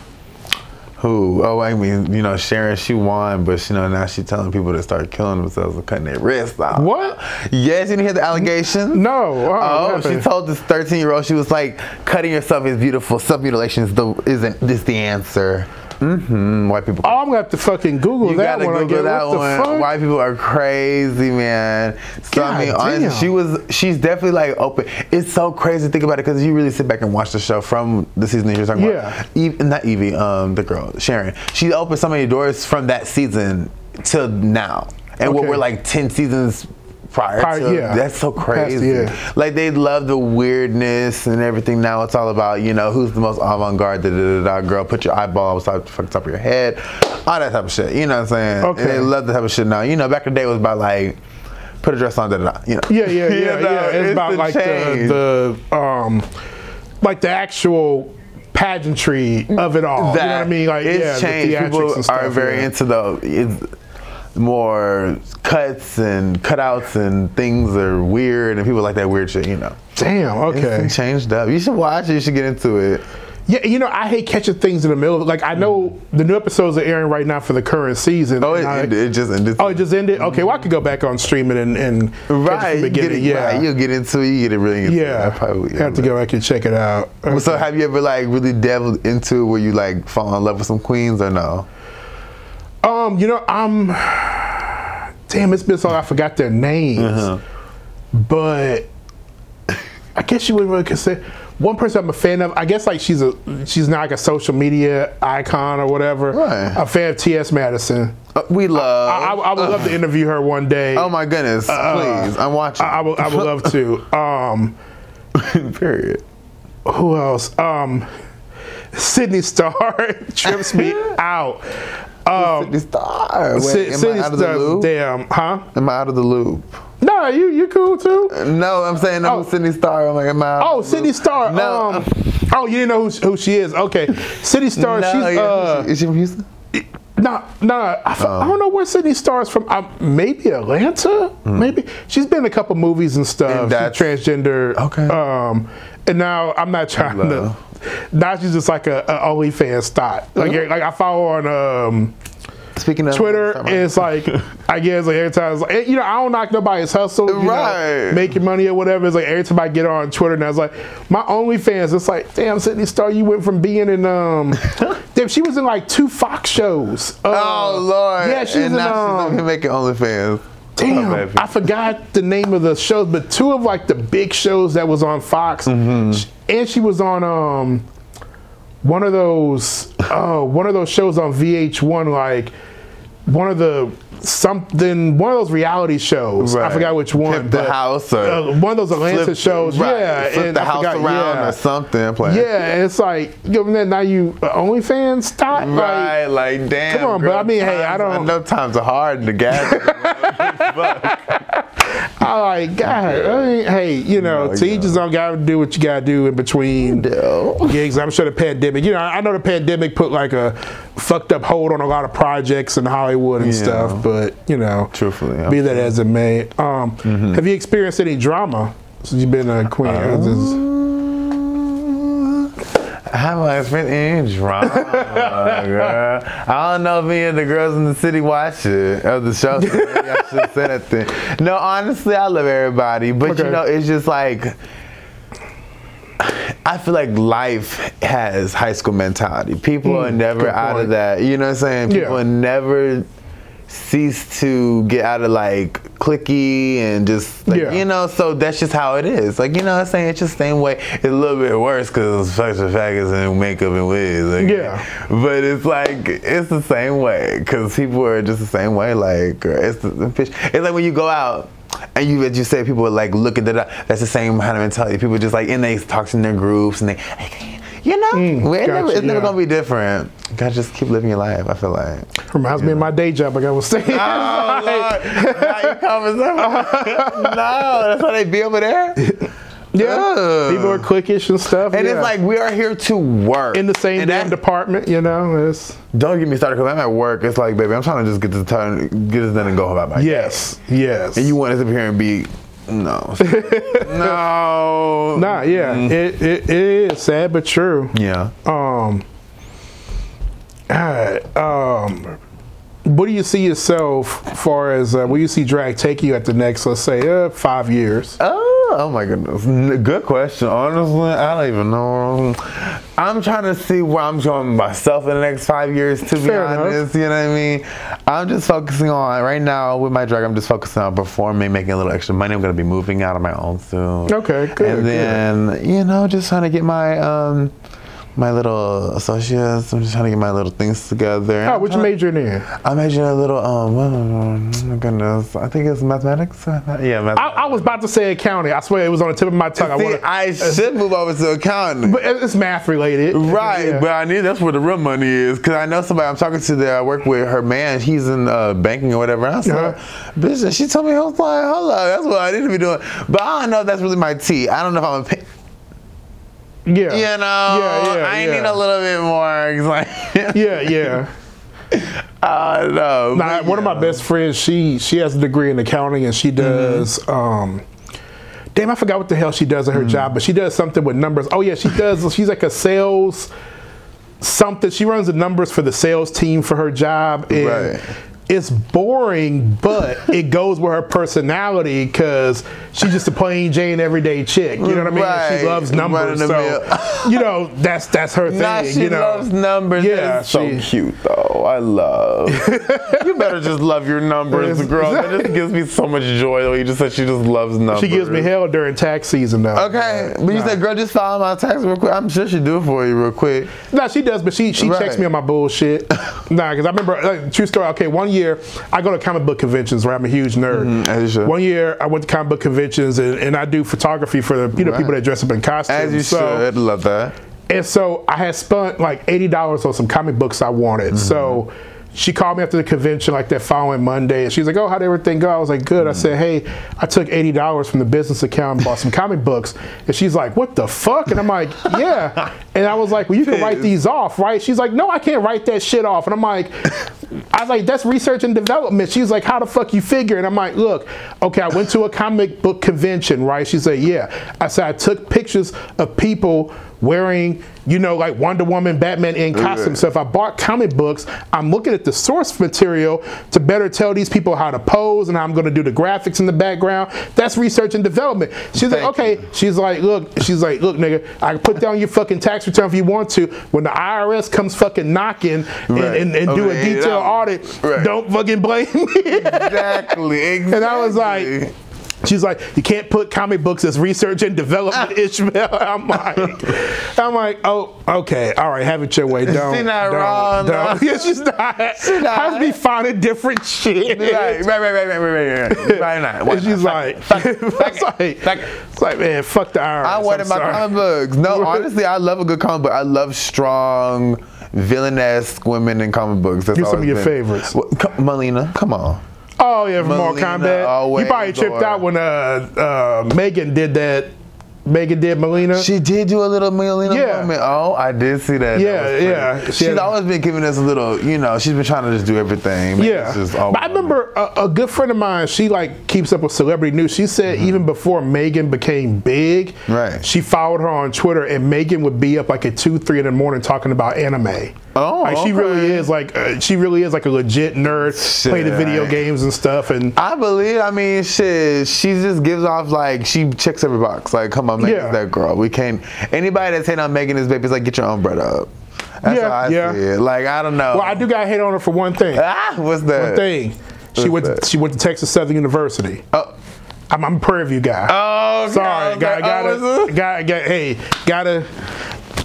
who? Oh, I mean, you know, Sharon. She won, but you know now she's telling people to start killing themselves and cutting their wrists off. What? Yes, you didn't hear the allegations? No. uh, Oh, she told this 13 year old she was like, cutting yourself is beautiful. Self mutilation is the isn't this the answer? Mm-hmm. White people. Oh, I'm gonna have to fucking Google You that gotta one. Google again. that one. White people are crazy, man. So I mean, God honestly, she was. She's definitely like open. It's so crazy to think about it because you really sit back and watch the show from the season that you're talking Yeah. about. Eve, not Evie, um, the girl Sharon. She opened so many doors from that season till now, and what we're like ten seasons. Prior Prior- to yeah. that's so crazy. yeah. Like they love the weirdness and everything. Now it's all about you know who's the most avant-garde. Da, da, da, da, girl, put your eyeball outside the top of your head. All that type of shit. You know what I'm saying? Okay. And they love that type of shit now. You know, back in the day it was about like put a dress on, da da da. You know. Yeah, yeah, You yeah, know, yeah. It's, about the like change. the, the um, like the actual pageantry of it all. you know what I mean? Like it's yeah, the changed. People are very yeah. into the it's more cuts and cutouts and things are weird and people like that weird shit. You know. Damn. Okay. been changed up. You should watch it. You should get into it. Yeah, you know, I hate catching things in the middle. Like I know the new episodes are airing right now for the current season. Oh, it, I- it, it just ended. oh, it just ended. Okay, well I could go back on streaming and and catch it right. get it, beginning. Yeah, right, You'll get into it. You get it really into yeah. it. I probably have to go back and check it out. Well, So have you ever like really delved into where you like fall in love with some queens or no? Um, you know, I'm. Damn, it's been so long I forgot their names. Uh-huh. But I guess you wouldn't really consider one person I'm a fan of. I guess like she's a she's not like a social media icon or whatever. Right. A fan of T.S. Madison. Uh, we love. I, I, I would love to interview her one day. oh my goodness! please, I'm watching. I, I would I would love to. Um, Period. who else? Um, Sidney Starr trips me out. Um, Sidney Starr. Wait, Sy- am Sydney I out of the Star, loop? damn, huh? Am I out of the loop? No, you you cool too. No, I'm saying no. Oh. Sidney Starr. I'm like, am I? out Oh, of the Sydney loop? Star. No. Um, oh, you didn't know who, who she is? Okay, Sidney Starr. no, she's yeah, uh, is she from Houston? no, no. I, Oh. I don't know where Sidney Starr is from. Uh, maybe Atlanta. Maybe she's been in a couple movies and stuff. And transgender. Okay. Um, and now I'm not trying to. Now she's just like a, a OnlyFans thought. Like Uh-huh. like I follow her on um, Speaking of Twitter. It's like I guess like every time it's like you know I don't knock nobody's hustle. You Right. Know, making money or whatever. It's like every time I get on Twitter and I was like my OnlyFans. It's like damn Sidney Starr, you went from being in um. damn, she was in like two Fox shows. Uh, Oh Lord! Yeah, she was and in now she's um. here making OnlyFans. Damn, Oh. I forgot the name of the shows, but two of like the big shows that was on Fox, Mm-hmm. And she was on um one of those uh one of those shows on VH1, like one of the something one of those reality shows. I forgot which one. The house or uh, one of those Atlanta Flip- shows. right, Yeah, flip and the I house forgot, around yeah. or something. Playing. Yeah, and it's like you know, now you OnlyFans stop. Right, like damn. Come on, girl, but I mean, hey, I don't- I know times are hard to gas. I like God. I mean, hey, you know, No, to yeah. each his own. Got to do what you got to do in between No. gigs. I'm sure the pandemic. You know, I know the pandemic put like a fucked up hold on a lot of projects in Hollywood and Yeah. stuff. But you know, Truthfully, Mm-hmm. be that as it may. Um, Have you experienced any drama since you've been a queen? Uh, Have I experienced any drama, girl? I don't know if any of the girls in the city watch it of the show. So maybe I should say that thing. No, honestly, I love everybody, but Okay. you know, it's just like. I feel like life has high school mentality. People are never out of that. You know what I'm saying? Yeah. People never cease to get out of like clicky and just like, Yeah. you know so that's just how it is like you know what i'm saying it's just the same way it's a little bit worse because fucks and faggots and makeup and wigs like, Yeah. but it's like it's the same way because people are just the same way like it's the, the fish it's like when you go out and you as you say people are like looking at that that's the same kind of mentality people just like and they talk in their groups and they you know mm, we're never, it's never yeah. gonna be different you gotta just keep living your life i feel like Reminds me of my day job. Like I was saying. Oh, Lord. Now you coming no, that's how they be over there. yeah, Ugh. people are quickish and stuff. And yeah. it's like we are here to work in the same And damn that- department. You know, it's Don't get me started because I'm at work. It's like, baby, I'm trying to just get this done, get this done and go about my day. yes, yes. And you want us up here and be no, no, Nah, yeah, it, it, it is sad but true. yeah. Um, alright, um, what do you see yourself far as uh, where you see drag take you at the next, let's say, uh, five years? Oh, oh my goodness. Good question. Honestly, I don't even know. I'm trying to see where I'm going myself in the next five years, to be Fair enough. honest. You know what I mean? I'm just focusing on, right now with my drag, I'm just focusing on performing, making a little extra money. I'm going to be moving out on my own soon. Okay, good, And then, you know, just trying to get my, um, my little associates. I'm just trying to get my little things together. Oh, I'm what you majoring in? I majored in a little, um, oh my goodness. I think it's mathematics. Yeah, mathematics. I, I was about to say accounting. I swear it was on the tip of my tongue. I wanna, I should move over to accounting. but it's math related, Right, Yeah. but I need that's where the real money is. Cause I know somebody I'm talking to that I work with. Her man, he's in uh, banking or whatever. And I said, Uh-huh. "Bitch," and she told me, "I was like, hold up, that's what I need to be doing." But I don't know if that's really my tea. I don't know if I'm a, yeah, you know, yeah, yeah, I yeah. need a little bit more. Like, yeah, yeah. I don't know. Now, but one of my best friends, she she has a degree in accounting and she Mm-hmm. does um, damn, I forgot what the hell she does at her job, but she does something with numbers. Oh yeah, she does. She's like a sales something. She runs the numbers for the sales team for her job, and Right. It's boring, but it goes with her personality because she's just a plain Jane everyday chick. You know what I mean? And She loves numbers, so you know that's that's her thing. Nah, she you know, loves numbers. Yeah, so she- cute though. I love. you better just love your numbers, girl. That just gives me so much joy. Though you just said she just loves numbers. She gives me hell during tax season though. Okay, but you Nah. said, girl, just file my tax real quick. I'm sure she do it for you real quick. No, she does, but she she Right. checks me on my bullshit. nah, because I remember like, true story. Okay, one year I go to comic book conventions where I'm a huge nerd. Mm-hmm. you. One year I went to comic book conventions and, and I do photography for the you know Right. people that dress up in costumes. As you so, should. Love that. And so I had spent like eighty dollars on some comic books I wanted. Mm-hmm. So she called me after the convention like that following Monday, and she's like, "Oh, how'd everything go?" I was like, "Good." I mm. said, "Hey, I took eighty dollars from the business account and bought some comic books." And she's like, "What the fuck?" And I'm like, "Yeah." And I was like, "Well, you can write these off, right?" She's like, "No, I can't write that shit off." And I'm like, "I was like, that's research and development." She's like, "How the fuck you figure?" And I'm like, "Look, okay, I went to a comic book convention, right?" She's like, "Yeah." I said, "I took pictures of people." Wearing, you know, like Wonder Woman, Batman in costume. So if I bought comic books, I'm looking at the source material to better tell these people how to pose and how I'm going to do the graphics in the background. That's research and development. She's like, Thank okay. She's like, look. She's like, look, nigga. I can put down your fucking tax return if you want to. When the IRS comes fucking knocking and, Right. and, and do a detailed audit, right. don't fucking blame me. Exactly. exactly. And I was like, she's like, you can't put comic books as research and development, ah. Ishmael. I'm like, I'm like, oh, okay, all right, have it your way. Don't, not don't, wrong, don't. though. Yeah, she's not. not. I be finding different shit. Right, right, right, right, right, right, right, right. Why not? Why And she's not? like, Fuck fuck it's it, like, fuck it. it's like, man, fuck the IRS. I wanted I'm my sorry. comic books. No, honestly, I love a good comic book. I love strong, villainous women in comic books. That's Give some of your been- favorites. What, co- Mileena, come on. Oh yeah, from Mortal Kombat. You probably tripped out when uh, uh, Megan did that. Megan did Mileena. She did do a little Mileena Yeah. moment. Oh, I did see that. That Yeah, pretty. yeah. She She's had- always been giving us a little, you know, she's been trying to just do everything. Make Yeah, us just but I remember a, a good friend of mine. She like keeps up with celebrity news. She said even before Megan became big, Mm-hmm. Right. She followed her on Twitter, and Megan would be up like at two, three in the morning talking about anime. Oh, like she really is like uh, she really is like a legit nerd. Play the video Shit. games and stuff, and I believe. I mean, shit. She just gives off like she checks every box. Like, come on, Megan's Yeah. that girl. We can't. Anybody that's hating on Megan is baby is like, get your own bread up. That's Yeah, how I yeah. see it. Like, I don't know. well, I do got hit on her for one thing. Ah, what's that? One thing. She What's went. that? To, she went to Texas Southern University. Oh, I'm, I'm a Prairie View guy. oh okay. Sorry, was got, gotta, oh, gotta, got, hey, gotta.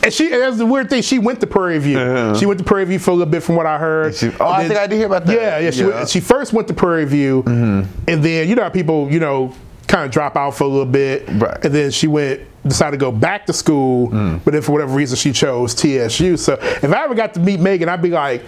And she, and that's the weird thing. She went to Prairie View. She went to Prairie View for a little bit, from what I heard. Uh-huh. She- oh, I think I did hear about that. Yeah, yeah. She, Yeah. Mm-hmm. Went, she first went to Prairie View, and then you know how people, you know, kind of drop out for a little bit, Right. And then she went, decided to go back to school, Mm. but then for whatever reason she chose TSU. So if I ever got to meet Megan, I'd be like.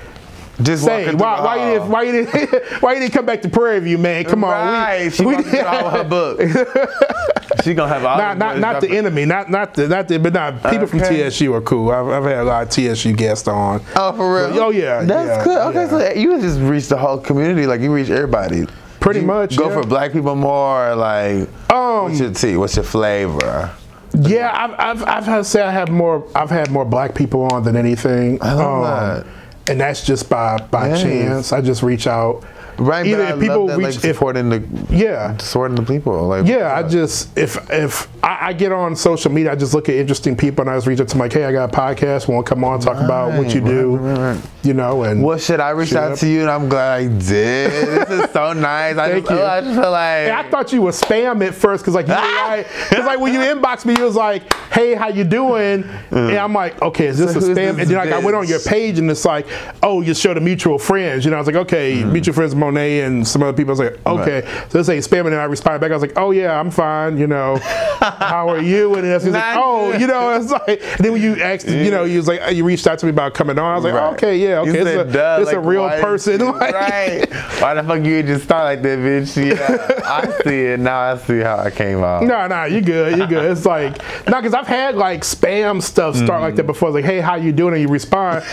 Just Say, walking why, why, you didn't, why you didn't why you didn't come back to Prairie View, man? Come on, Right. we, she we- through all her books. she gonna have all not not not the enemy, not not the not the, but not people from TSU are cool. I've, I've had a lot of TSU guests on. Oh, for real? But, oh yeah, That's yeah, good. Okay, yeah. so you just reach the whole community. Like you reach everybody. Pretty much, Go yeah. for black people more. Like, Um, what's your tea? What's your flavor? yeah, I've I've I've had to say I have more I've had more black people on than anything. Um, I love that. And that's just by by chance. I just reach out. Right, Either if people that, reach like, if supporting the yeah. supporting the people. Like, Yeah, I just if if I, I get on social media, I just look at interesting people and I just reach out to them like, hey, I got a podcast, want to come on talk about what you Right, do, right, right, right. you know, and Well, shit, I reached out Yep. to you, and I'm glad I did. this is so nice. I Thank just, you. oh, I just feel like And I thought you was spam at first because like you were like, cause like when you inbox me, you was like, "Hey, how you doing?" And I'm like, "Okay, is this So a spam?" this And then like I went on your page and it's like, "Oh, you showed a mutual friends." You know, I was like, "Okay, hmm. mutual friends, Monet and some other people." I was like, "Okay." So this ain't spam, and I responded back. I was like, "Oh yeah, I'm fine." You know, how are you? And then he like, "Oh, you know," it's like. And then when you asked, you know, you was like, you reached out to me about coming on. I was like, Right. "Okay, yeah, You okay, said, it's a, it's a real why- person." Like- right? Why the fuck you just start like that, bitch? Yeah, I see it now. I see how I came out. No, no, you good, you good. It's like no, because I've had like spam stuff start like that mm. before. It's like, hey, how you doing? And you respond,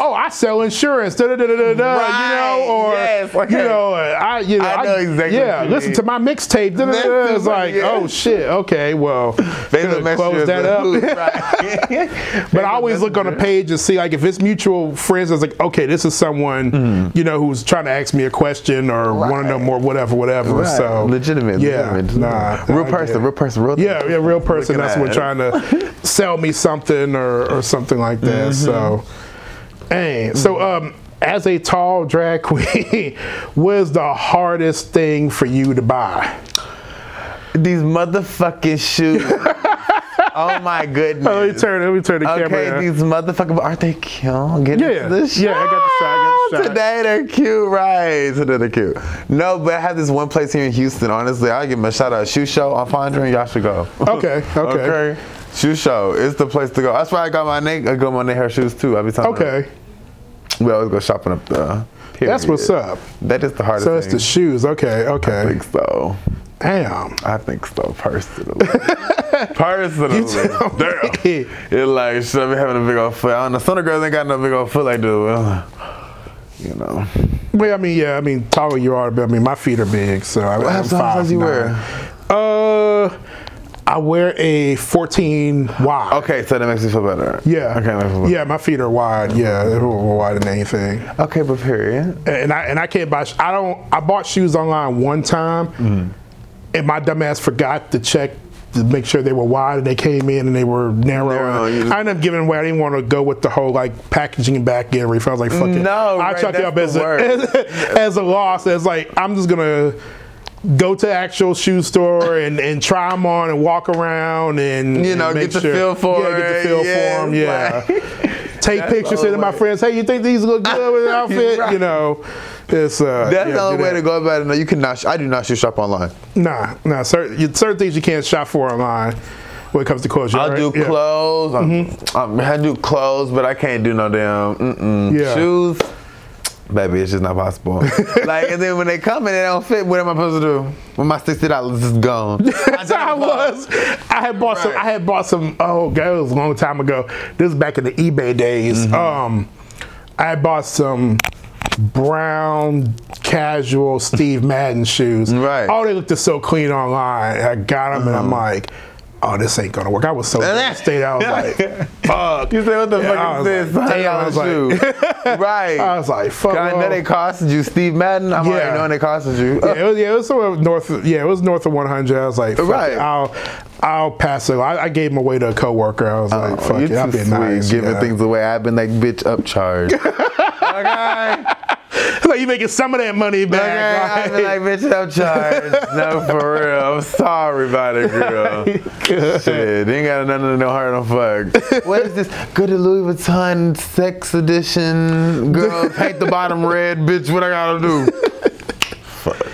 oh, I sell insurance, da da da da da, da, you know, or yes, Okay. You know, uh, I you know, I know exactly Yeah, listen to my mixtape. It's like, yeah. oh shit. Okay, well, close that up. Right. But I always look on the page and see like if it's mutual friends. I was like, okay, this is someone you know who's trying to ask me a question or want to know Right. more, whatever, whatever. Right. So legitimate. Yeah, legitimate. nah, real person, real person, real. Yeah, yeah, real person. That's what at. trying to sell me something or, or something like that. So, hey, so um, as a tall drag queen, was the hardest thing for you to buy? These motherfucking shoes. oh my goodness. Oh, let me turn. Let me turn the Okay, camera. Okay, these motherfucking aren't they cute? Get Yeah, into this yeah, I got the shot, I got the shot. Today they're cute, right? Today they're cute. No, but I have this one place here in Houston. Honestly, I'll give them a shout out. Shoe show on Fondren. Y'all should go. Okay, okay. okay. Shoe show. It's the place to go. That's why I got my Nate. I got my hair shoes too. I be talking. Okay, We always go shopping up there. that's what's up. That is the hardest So it's thing. the shoes. Okay, Okay. I think so. Damn. I think so, personally. personally. Damn. It's like, should I be having a big old foot? I don't know. Some of the girls ain't got no big old foot like. Well, You know. Well, I mean, yeah, I mean, taller you are, but I mean, my feet are big, so I, What I'm size you 5'9". wear? Uh, I wear a 14 wide. Okay, so that makes me feel better. Yeah. Okay, makes me feel better. Yeah, my feet are wide. Yeah, they're more wide than anything. Okay, but period. And I and I can't buy. I don't. I bought shoes online one time, Mm-hmm. and my dumbass forgot to check to make sure they were wide, and they came in and they were narrow. Narrow, just- I ended up giving away. I didn't want to go with the whole like packaging and back end refund. I was like, fuck it. No, I right, chalked it up as a, as a loss. As like I'm just gonna go to the actual shoe store and, and try them on and walk around and You know, make get the feel for yeah, get the feel for them. Yeah. Take pictures, send to my friends. Hey, you think these look good with the outfit? Right. You know, it's uh. That's yeah, the only way that. to go about it. No, you cannot. Sh- I do not shoe shop online. Nah, nah. Certain, certain things you can't shop for online when it comes to clothes. I'll right? do Yeah. Mm-hmm. clothes. I'm- I do clothes, but I can't do no damn. Yeah. shoes. Baby, it's just not possible. like, and then when they come and they don't fit, what am I supposed to do? When my sixty dollars is gone. That's how I was. I had bought some. I had bought some. Oh, God, it was a long time ago. This is back in the eBay days. Mm-hmm. Um, I bought some brown casual Steve Madden shoes. Right. Uh-huh. Oh, they looked so clean online. I got them, and I'm like. Oh, this ain't gonna work. I was so devastated. I was like, "Fuck!" You say, what the Yeah, fuck is this? like, damn, I was like- right. I was like, "Fuck!" I know they costed you, Steve Madden. I'm Yeah. already knowing they costed you. Yeah, it was, yeah, it was somewhere north. Of, yeah, it was north of 100. I was like, fuck Right. it, I'll, I'll pass it. I, I gave him away to a coworker. I was oh, like, Oh, fuck you're it, I'll too nice. giving yeah. things away. I've been like, bitch, upcharge. okay. Like you making some of that money Okay, back. I've been like, bitch, no charge. no, for real. I'm sorry about it, girl. Shit, ain't got nothing to no heart no fuck. What is this? Go to Louis Vuitton Sex Edition. Girl, paint the bottom red, bitch. What I gotta do? Fuck.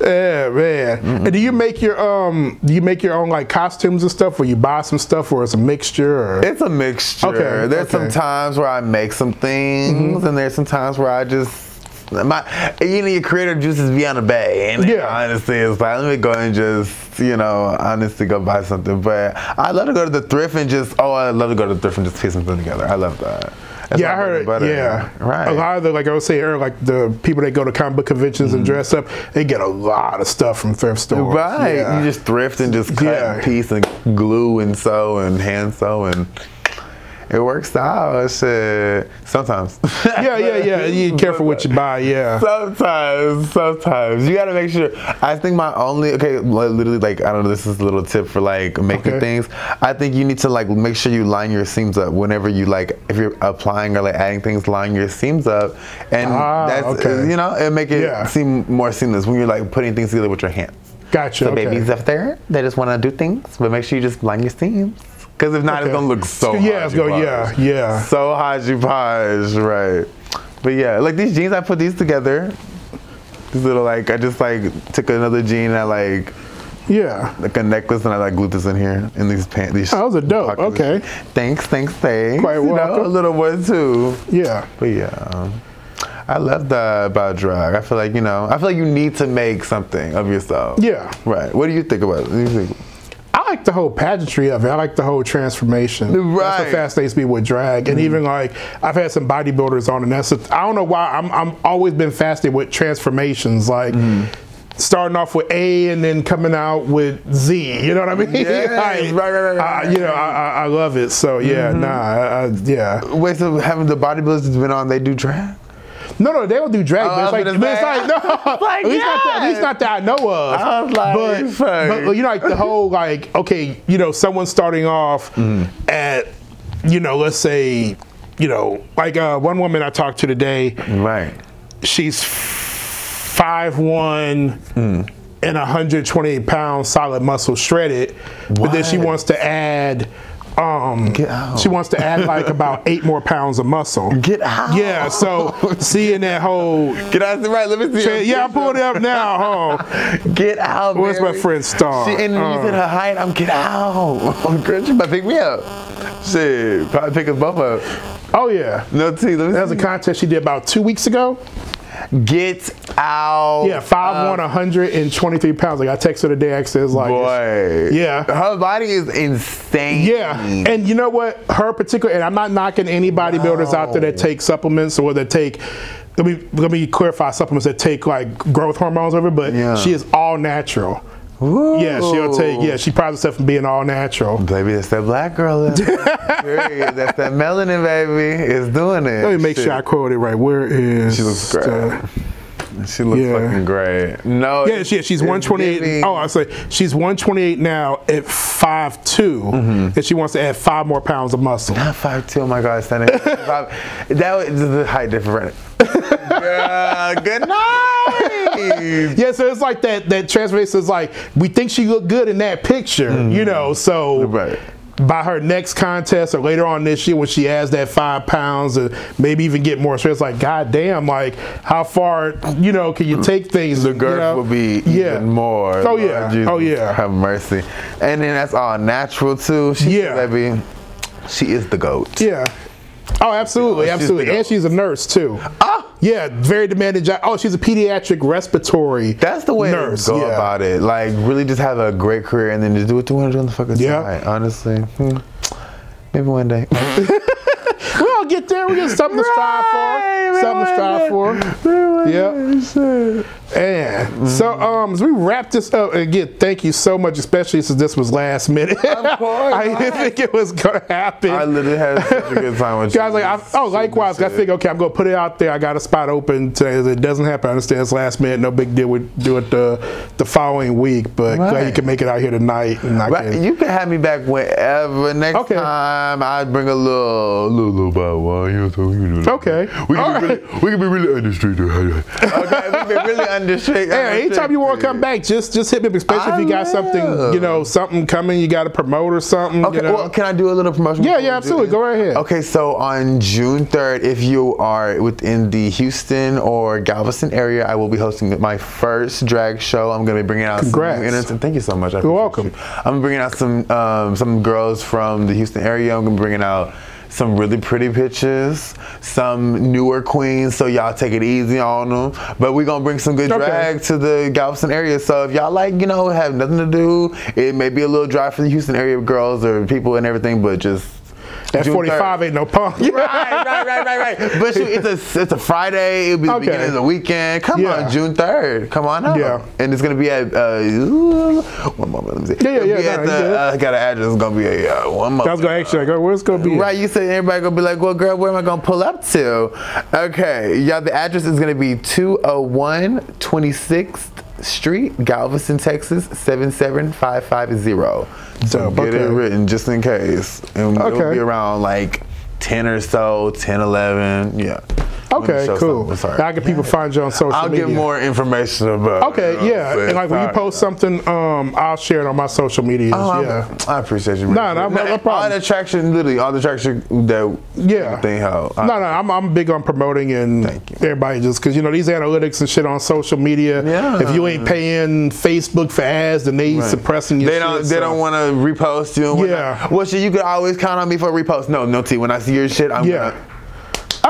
Yeah, man. And do you make your um? Do you make your own like costumes and stuff, or you buy some stuff, or it's a mixture? Or? It's a mixture. Okay, there's some times where I make some things, and there's some times where I just my you know your creative juices be on the bay. And Yeah. honestly, it's like let me go and just you know honestly go buy something. But I love to go to the thrift and just oh I love to go to the thrift and just piece something together. I love that. That's yeah, I heard. butter. Yeah, right. A lot of the like I was saying earlier, like the people that go to comic book conventions and mm-hmm. dress up, they get a lot of stuff from thrift stores. Right, Yeah. you just thrift and just cut Yeah. and piece and glue and sew and hand sew and it works out. Shit, sometimes. yeah, yeah, yeah. You careful what you buy. Yeah. Sometimes, sometimes you gotta make sure. I think my only okay, literally like I don't know. This is a little tip for like making Okay. things. I think you need to like make sure you line your seams up whenever you like if you're applying or like adding things. Line your seams up, and Ah, that's okay. you know it make it Yeah. seem more seamless when you're like putting things together with your hands. Gotcha. So okay. babies up there, they just want to do things, but make sure you just line your seams. Because if not, Okay. it's gonna look so. Yeah, it's gonna- yeah, yeah. So hodgepodge, right? But yeah, like these jeans, I put these together. These little like I just like took another jean and I like Yeah. like a necklace and I like glued this in here in these pants. These Oh, those are dope. pockets. Okay. Thanks, thanks, thanks. Quite You know, a little one too. Yeah. But yeah. um, I love that about drag. I feel like you know. I feel like you need to make something of yourself. Yeah. Right. What do you think about it? What do you think? I like like the whole pageantry of it. I like the whole transformation. That's Right. what fascinates me with drag, and even like I've had some bodybuilders on, and that's a, I don't know why I'm I'm always been fascinated with transformations, like. Starting off with A and then coming out with Z, you know what I mean? Yes, right, right, right, right, uh, you know, I, I, I love it. So yeah, nah, I, yeah. Wait, so having the bodybuilders that's been on, they do drag? No, no, they don't do drag, Oh, but it's like, but it's like, no, like, at, least not that, at least not that I know of. I was like, but, but you know, like the whole like, okay, you know, someone starting off Mm-hmm. at, you know, let's say, you know, like uh, one woman I talked to today, Right. she's five one Mm. and 128 pounds, solid muscle, shredded. But then she wants to add. Um, Get out. she wants to add like about eight more pounds of muscle. Get out. Yeah, so seeing that whole Get out. Right. Let me see. Tra- yeah, I'm pulling it up now. Huh? Get out. Where's my friend Star? She, and Uh. you said her height. I'm get out. Girl, she might pick me up. Shit, probably pick us both up. Oh yeah, No T. Let me that was a contest she did about two weeks ago. Get out. Yeah, five one, 123 pounds. Like I texted her day I said, like, Boy. Yeah. Her body is insane. Yeah, and you know what? Her particular, and I'm not knocking any bodybuilders out there that take supplements or that take. Let me let me clarify supplements that take like growth hormones over, but Yeah. she is all natural. Yeah, she'll take. Yeah, she prides herself on being all natural. Baby, that's that black girl. in That's that melanin, baby. Is doing it. Let me make Shit. sure I quote it right. Where is? She looks great. the- She looks Yeah. fucking great. No. Yeah, she, she's 128. Oh, I say she's 128 now at 5'2", Mm-hmm. and she wants to add five more pounds of muscle. Not five two. Oh my God, standing. That was the height difference. Girl, good night. Yeah, so it's like that. That transformation is like we think she looked good in that picture, you know. So. Right. by her next contest or later on this year when she adds that five pounds or maybe even get more stress, like God damn, like how far you know can you take things? The you know? will be yeah. even more. Oh Lord yeah, Jesus, oh yeah. Have mercy. And then that's all natural too. She, Yeah. baby. She is the goat. Yeah. Oh, absolutely, Yeah, she's absolutely. And she's a nurse too. Ah! Yeah, very demanding job. Oh, she's a pediatric respiratory. That's the way nurse. to go yeah. about it. Like, really just have a great career and then just do what you want to do on the fucking Yeah. side. Honestly. Hmm. Maybe one day. We'll get there. We got something to strive Right, for. Something to strive for. Yep. And so, um, as we wrap this up again, thank you so much, especially since this was last minute. Of course, I didn't right. think it was gonna happen. I literally had such a good time with you. Guys, like, I, oh, likewise, I think, okay, I'm gonna put it out there. I got a spot open today. If it doesn't happen, I understand it's last minute. No big deal. We do it the the following week, but glad you can make it out here tonight. And Right, can, you can have me back whenever. Next Okay. time, I bring a little, little, little bow wow. You know, so, you know, Okay. We can, All be really, we can be really understated. okay, we can be really Hey, anytime you want to come back, just just hit me. Especially if you got I something, you know, something coming, you got to promote or something. Okay, you know? well, can I do a little promotion? Yeah, yeah, absolutely. Go right ahead. Okay, so on June 3rd, if you are within the Houston or Galveston area, I will be hosting my first drag show. I'm going to be bringing out Congrats. some innocent. Thank you so much. I You're welcome. you. I'm bringing out some um, some girls from the Houston area. I'm going to be bringing out some really pretty pictures, some newer queens, so y'all take it easy on them. But we're gonna bring some good Okay. drag to the Galveston area. So if y'all like, you know, have nothing to do, it may be a little dry for the Houston area girls or people and everything, but just At June 45 ain't no punk. right, right, right, right, right. But shoot, it's a it's a Friday. It'll be the Okay. beginning of the weekend. Come Yeah. on, June third. Come on up. Yeah. And it's gonna be at uh, ooh, one moment. Let me see. Yeah, yeah, It'll yeah, be no, at the, uh, I got an address. It's gonna be a uh, one moment. I was gonna ask you, like, where's it gonna be? at? Right, you said everybody gonna be like, well, girl, where am I gonna pull up to? Okay, yeah, the address is gonna be 201 26th Street, Galveston, Texas, 77550. So Dope, get it written just in case. And it'll be around like 10 or so, 10, 11, yeah. Okay, cool. How can people find you on social I'll media? get more information about Okay, you know yeah, and like when you post something, um, I'll share it on my social media. Oh, I'm- yeah, I appreciate you. No, no, no All problem. the traction, literally, all the traction that Yeah. everything how. no, no, I'm, I'm big on promoting and everybody just because you know these analytics and shit on social media. Yeah. If you ain't paying Facebook for ads, then they suppressing your They don't. They so- don't want to repost you. And. Yeah. Well, shit, you could always count on me for a repost. No, no, T. When I see your shit, I'm Yeah. gonna.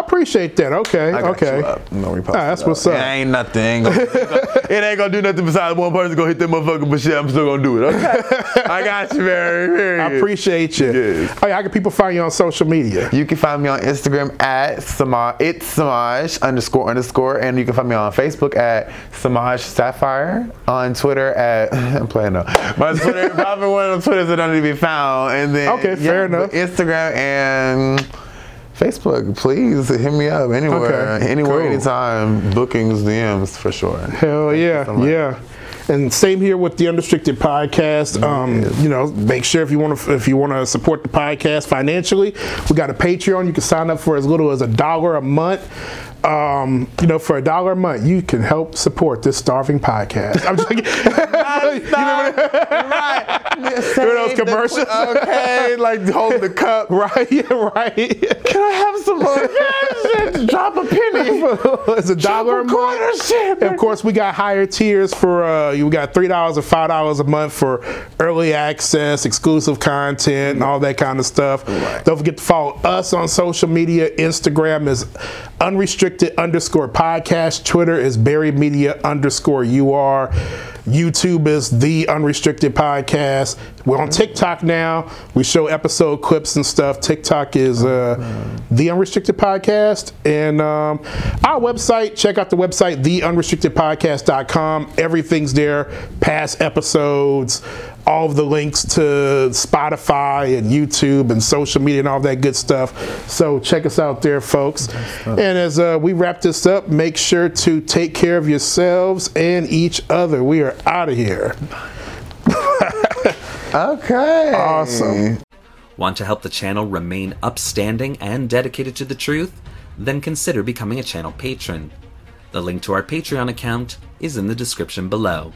I appreciate that. Okay, I got okay. you up. No, we Ah, that's what's up. It ain't nothing. It ain't gonna do nothing besides one person gonna hit that motherfucker, but shit, I'm still gonna do it. Okay. I got you, Barri. I appreciate you. Yes. Oh, yeah, how can people find you on social media? You can find me on Instagram at Semaj, it's Semaj underscore underscore, and you can find me on Facebook at Semaj Sapphire, on Twitter at I'm playing no. My Twitter, probably one of the Twitters that don't need to be found, and then Okay, fair enough. Instagram and. Facebook, please hit me up anywhere, Okay, anywhere, cool. anytime. Bookings, DMs for sure. Hell yeah, so yeah. And same here with the Unrestricted podcast. Um, you know, make sure if you want to if you want to support the podcast financially, we got a Patreon. You can sign up for as little as a dollar a month. Um, you know, for a dollar a month, you can help support this starving podcast. I'm just kidding. You remember right. Remember those commercials? okay, like hold the cup. right, yeah, right. Can I have some more? Drop a penny. it's a dollar a quarter, month. shit. And of course, we got higher tiers for uh, you got three dollars or five dollars a month for early access, exclusive content, and all that kind of stuff. Right. Don't forget to follow us on social media. Instagram is unrestricted underscore podcast. Twitter is Barri Media underscore UR. YouTube is the unrestricted podcast. We're on TikTok now. We show episode clips and stuff. TikTok is uh, the unrestricted podcast. And um, our website, check out the website, theunrestrictedpodcast.com. Everything's there, past episodes, all of the links to Spotify and YouTube and social media and all that good stuff. So check us out there, folks. And as uh, we wrap this up, make sure to take care of yourselves and each other. We are out of here. Okay. Awesome. Want to help the channel remain upstanding and dedicated to the truth? Then consider becoming a channel patron. The link to our Patreon account is in the description below.